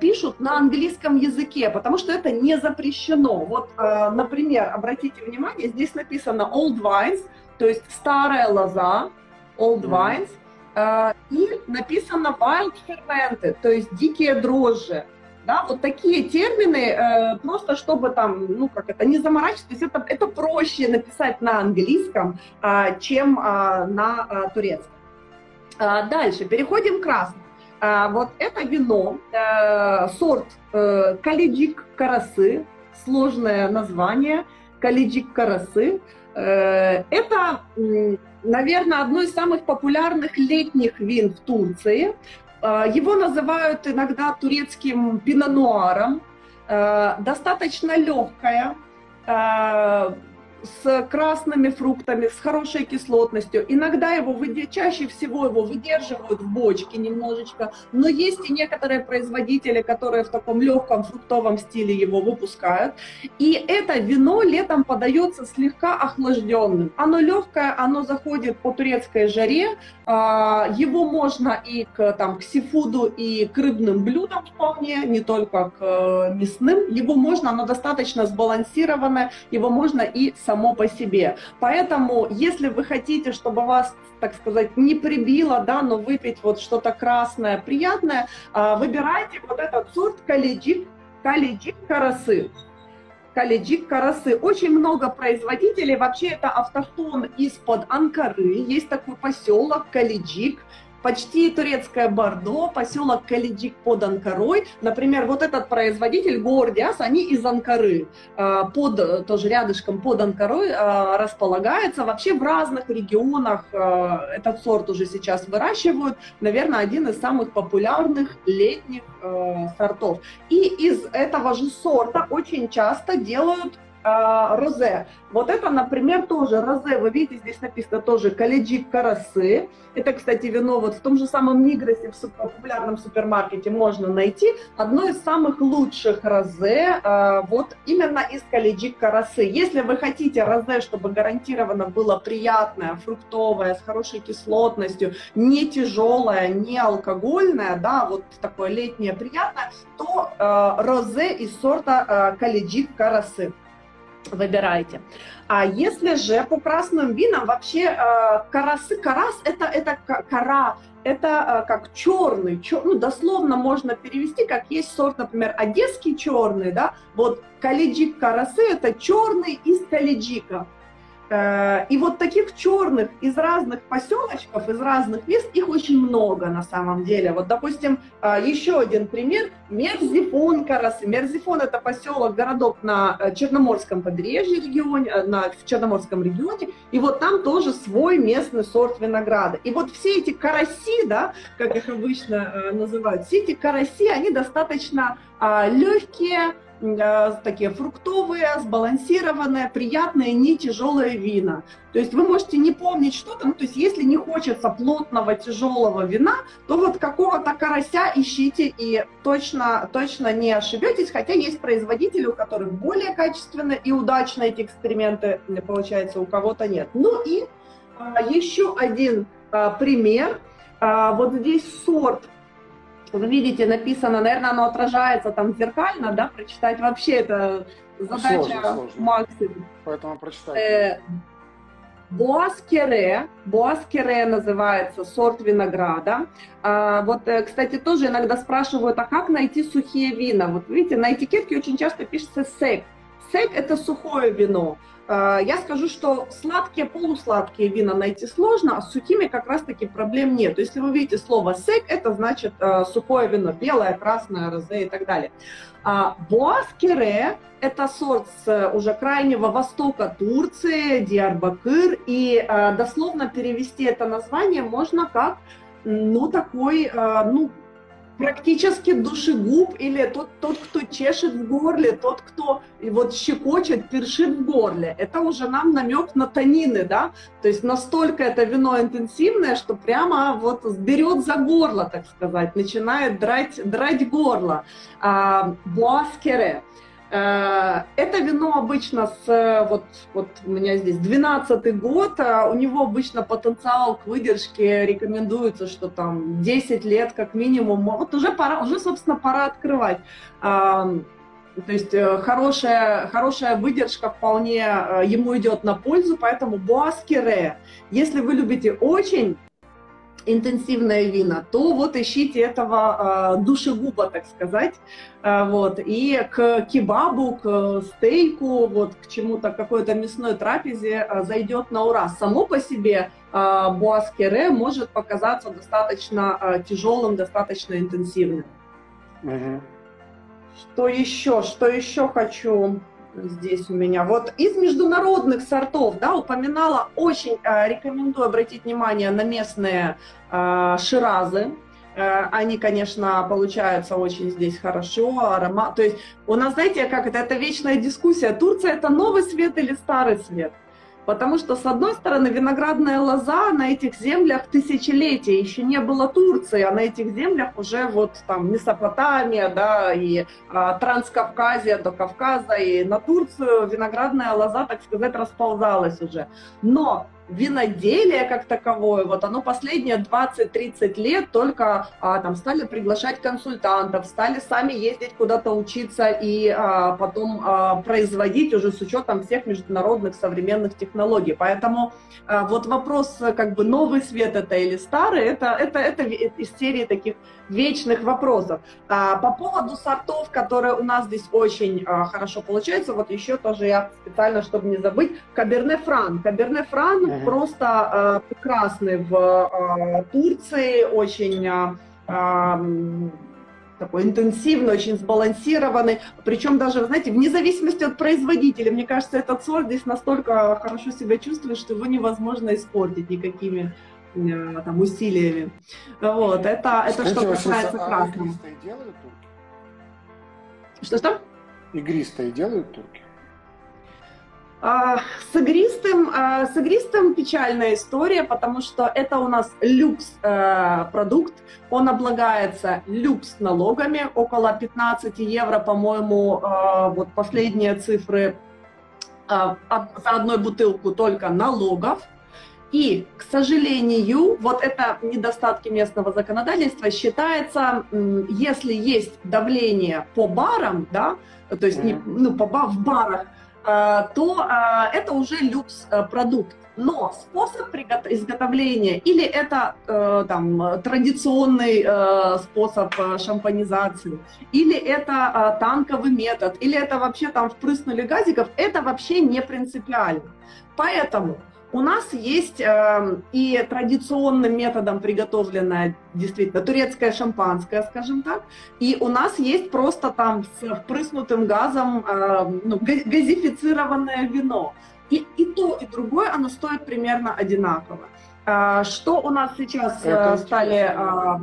пишут на английском языке, потому что это не запрещено. Вот, э, например, обратите внимание, здесь написано old wines, то есть старая лоза, old wines, э, и написано wild fermented, то есть дикие дрожжи. Да, вот такие термины, э, просто чтобы там, ну как это, не заморачиваться, то есть это, это проще написать на английском, э, чем э, на э, турецком. Э, дальше, переходим к красному. Э, вот это вино, э, сорт э, Калиджик Карасы, сложное название, Калиджик Карасы, Э, это, наверное, одно из самых популярных летних вин в Турции. Его называют иногда турецким пинонуаром. Достаточно легкое, с красными фруктами, с хорошей кислотностью. Иногда его, чаще всего его выдерживают в бочке немножечко, но есть и некоторые производители, которые в таком легком фруктовом стиле его выпускают. И это вино летом подается слегка охлажденным. Оно легкое, оно заходит по турецкой жаре, а, его можно и к, там, к сифуду, и к рыбным блюдам вполне, не только к э, мясным. Его можно, оно достаточно сбалансированное, его можно и само по себе. Поэтому, если вы хотите, чтобы вас, так сказать, не прибило, да, но выпить вот что-то красное, приятное, а, выбирайте вот этот сорт калиджик, калиджик карасы. Калиджик Карасы. Очень много производителей. Вообще это автохтон из-под Анкары. Есть такой поселок Калиджик почти турецкое Бордо, поселок Калиджик под Анкарой. Например, вот этот производитель Гордиас, они из Анкары, а, под, тоже рядышком под Анкарой а, располагается. Вообще в разных регионах этот сорт уже сейчас выращивают. Наверное, один из самых популярных летних сортов. И из этого же сорта очень часто делают розе. Вот это, например, тоже розе. Вы видите, здесь написано тоже колледжик карасы. Это, кстати, вино вот в том же самом Мигросе, в популярном супермаркете можно найти. Одно из самых лучших розе а, вот именно из колледжик карасы. Если вы хотите розе, чтобы гарантированно было приятное, фруктовое, с хорошей кислотностью, не тяжелое, не алкогольное, да, вот такое летнее приятное, то э, розе из сорта э, колледжик карасы выбирайте. А если же по красным винам вообще э, карасы, карас это, это кора, это э, как черный, чер, ну дословно можно перевести, как есть сорт, например, одесский черный, да, вот калиджик карасы это черный из калиджика. Э, и вот таких черных из разных поселочков, из разных мест, их очень много на самом деле. Вот, допустим, э, еще один пример. Мерзифон Карасы. Мерзифон – это поселок, городок на э, Черноморском побережье регионе, на, в Черноморском регионе. И вот там тоже свой местный сорт винограда. И вот все эти караси, да, как их обычно называют, все эти караси, они достаточно легкие, такие фруктовые, сбалансированные, приятные, не тяжелые вина. То есть вы можете не помнить что-то, ну, то есть если не хочется плотного, тяжелого вина, то вот какого-то карася ищите и точно, точно не ошибетесь, хотя есть производители, у которых более качественно и удачно эти эксперименты получается, у кого-то нет. Ну и а, еще один а, пример. А, вот здесь сорт вы видите, написано, наверное, оно отражается там зеркально, да, прочитать вообще это задача сложно, сложно. максимум. Поэтому прочитать. Э, Буаскере, Буаскере называется сорт винограда. А, вот, э, кстати, тоже иногда спрашивают, а как найти сухие вина? Вот видите, на этикетке очень часто пишется сек. Сек – это сухое вино. А, я скажу, что сладкие, полусладкие вина найти сложно, а с сухими как раз-таки проблем нет. Если вы видите слово сек, это значит э, сухое вино, белое, красное, розе и так далее. А Буаскере – это сорт с уже крайнего востока Турции, Диарбакыр, и э, дословно перевести это название можно как ну, такой, э, ну, практически душегуб или тот, тот, кто чешет в горле, тот, кто вот щекочет, першит в горле. Это уже нам намек на танины, да, то есть настолько это вино интенсивное, что прямо вот берет за горло, так сказать, начинает драть, драть горло. А, буаскере. Э, это вино обычно с, вот, вот у меня здесь 12 год, а у него обычно потенциал к выдержке рекомендуется, что там 10 лет как минимум. Вот уже пора, уже, собственно, пора открывать. То есть э, хорошая, хорошая выдержка вполне э, ему идет на пользу, поэтому Буаскере. Если вы любите очень интенсивное вина, то вот ищите этого э, душегуба, так сказать, э, вот, и к кебабу, к стейку, вот, к чему-то, какой-то мясной трапезе э, зайдет на ура. Само по себе э, буаскере может показаться достаточно э, тяжелым, достаточно интенсивным. Угу. Что еще, что еще хочу здесь у меня. Вот из международных сортов, да, упоминала, очень э, рекомендую обратить внимание на местные э, ширазы. Э, они, конечно, получаются очень здесь хорошо, аромат. То есть у нас, знаете, как это, это вечная дискуссия. Турция это новый свет или старый свет? Потому что, с одной стороны, виноградная лоза на этих землях тысячелетия, еще не было Турции, а на этих землях уже вот там Месопотамия, да, и а, Транскавказия до Кавказа, и на Турцию виноградная лоза, так сказать, расползалась уже. Но виноделие как таковое, вот оно последние 20-30 лет только а, там стали приглашать консультантов, стали сами ездить куда-то учиться и а, потом а, производить уже с учетом всех международных современных технологий. Поэтому а, вот вопрос, как бы новый свет это или старый, это, это, это из серии таких вечных вопросов. А, по поводу сортов, которые у нас здесь очень а, хорошо получаются, вот еще тоже я специально, чтобы не забыть, Каберне Фран. Каберне Фран uh-huh. просто а, прекрасный в а, Турции, очень... А, а, такой интенсивный, очень сбалансированный. Причем даже, знаете, вне зависимости от производителя, мне кажется, этот сорт здесь настолько хорошо себя чувствует, что его невозможно испортить никакими там, усилиями. Вот, это, это что касается а красного. делают турки? Что-что? Игристые делают турки? А, с игристым, а, с игристым печальная история, потому что это у нас люкс э, продукт, он облагается люкс налогами, около 15 евро, по-моему, э, вот последние цифры за одной бутылку только налогов. И, к сожалению, вот это недостатки местного законодательства считается, если есть давление по барам, да, то есть не, ну, по, в барах, а, то а, это уже люкс э. Но способ изготовления, или это э, там, традиционный э, способ шампанизации, или это танковый метод, или это вообще там впрыснули газиков, это вообще не принципиально. Поэтому у нас есть э, и традиционным методом приготовленное действительно турецкое шампанское, скажем так, и у нас есть просто там с впрыснутым газом э, ну, газифицированное вино. И, и то, и другое, оно стоит примерно одинаково. Э, что у нас сейчас э, стали... Э,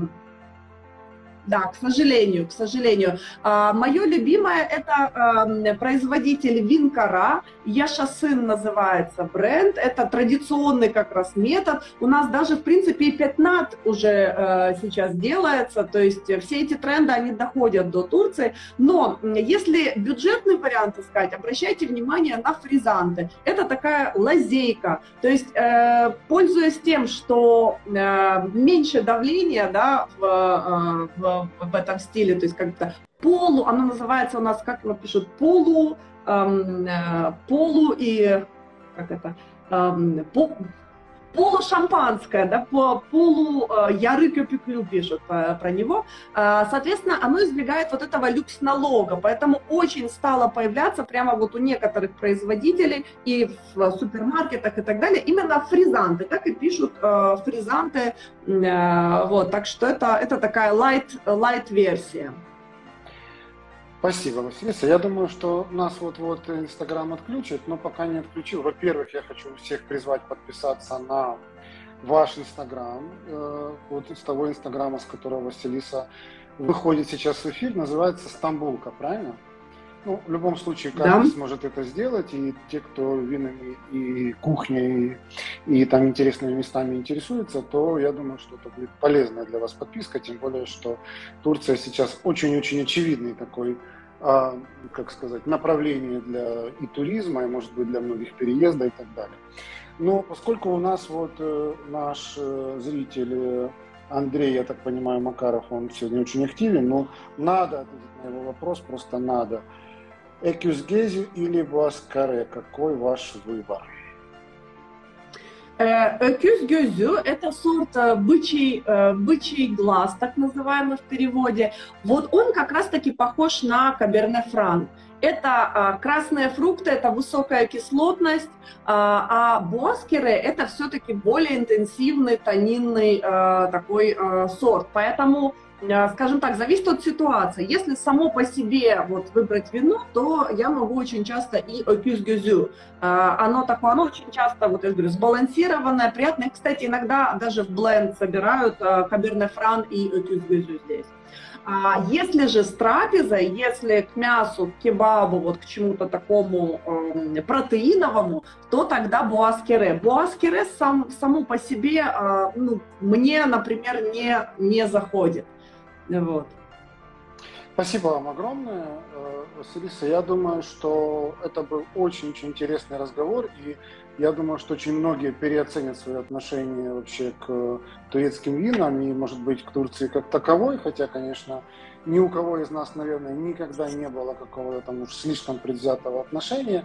да, к сожалению, к сожалению. А, мое любимое это а, производитель Винкара, Яшасын называется бренд, это традиционный как раз метод. У нас даже, в принципе, и пятнат уже а, сейчас делается, то есть все эти тренды, они доходят до Турции. Но если бюджетный вариант искать, обращайте внимание на фризанты. Это такая лазейка, то есть э, пользуясь тем, что э, меньше давления да, в, э, в в этом стиле, то есть как-то полу, оно называется у нас, как его пишут, полу, эм, э, полу и как это, эм, полушампанское, да, по полу э, яры кюпюклю пишут про него. Э, соответственно, оно избегает вот этого люкс-налога, поэтому очень стало появляться прямо вот у некоторых производителей и в супермаркетах и так далее именно фризанты, так и пишут э, фризанты, вот, так что это, это такая light, light версия. Спасибо, Василиса. Я думаю, что нас вот-вот Инстаграм отключит, но пока не отключил. Во-первых, я хочу всех призвать подписаться на ваш Инстаграм. Э, вот из того Инстаграма, с которого Василиса выходит сейчас в эфир, называется «Стамбулка», правильно? Ну, в любом случае, каждый да. сможет это сделать, и те, кто винами и кухней, и, и там интересными местами интересуется, то я думаю, что это будет полезная для вас подписка, тем более, что Турция сейчас очень-очень очевидный такой а, как сказать, направление для и туризма, и, может быть, для многих переезда и так далее. Но поскольку у нас вот э, наш э, зритель э, Андрей, я так понимаю, Макаров, он сегодня очень активен, но надо ответить на его вопрос, просто надо. Экюсгези или Буаскаре? Какой ваш выбор? Экюс гюзю – это сорт э, бычий, э, бычий глаз, так называемый в переводе. Вот он как раз-таки похож на каберне фран. Это а, красные фрукты, это высокая кислотность, а, а боскеры – это все-таки более интенсивный, тонинный а, такой сорт. Поэтому Э, скажем так, зависит от ситуации. Если само по себе вот выбрать вино, то я могу очень часто и окюс гюзю. Э, оно такое, оно очень часто, вот я говорю, сбалансированное, приятное. Кстати, иногда даже в бленд собирают каберне фран и окюс гюзю здесь. А если же с трапезой, если к мясу, к кебабу, вот к чему-то такому э, протеиновому, то тогда буаскере. Буаскере сам, само по себе э, ну, мне, например, не, не заходит. Вот. Спасибо вам огромное, э, Василиса. Я думаю, что это был очень-очень интересный разговор, и я думаю, что очень многие переоценят свои отношения вообще к турецким винам и, может быть, к Турции как таковой, хотя, конечно, ни у кого из нас, наверное, никогда не было какого-то там уж слишком предвзятого отношения.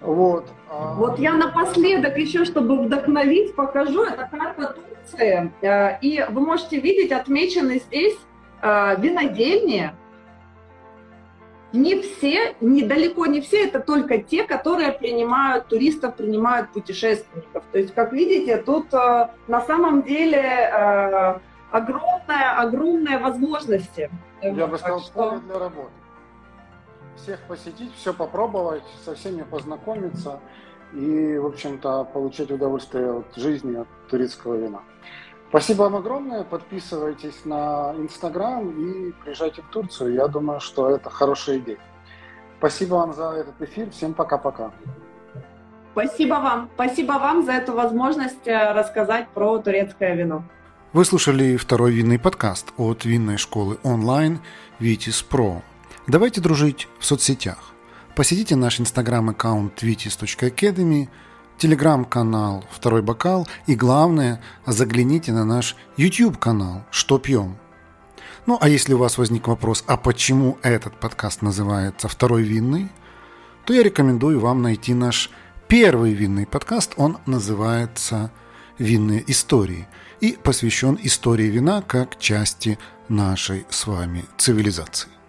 Вот. А вот я напоследок еще, чтобы вдохновить, покажу. Это карта Турции. Э, и вы можете видеть, отмечены здесь винодельни, не все, недалеко не все, это только те, которые принимают туристов, принимают путешественников. То есть, как видите, тут э, на самом деле э, огромная, огромные возможности. Я бы сказал, что... для работы. Всех посетить, все попробовать, со всеми познакомиться и, в общем-то, получать удовольствие от жизни, от турецкого вина. Спасибо вам огромное. Подписывайтесь на Инстаграм и приезжайте в Турцию. Я думаю, что это хорошая идея. Спасибо вам за этот эфир. Всем пока-пока. Спасибо вам. Спасибо вам за эту возможность э, рассказать про турецкое вино. Вы слушали второй винный подкаст от винной школы онлайн Vitis Pro. Давайте дружить в соцсетях. Посетите наш инстаграм-аккаунт vitis.academy – телеграм-канал «Второй бокал» и, главное, загляните на наш YouTube-канал «Что пьем?». Ну, а если у вас возник вопрос, а почему этот подкаст называется «Второй винный?», то я рекомендую вам найти наш первый винный подкаст. Он называется «Винные истории» и посвящен истории вина как части нашей с вами цивилизации.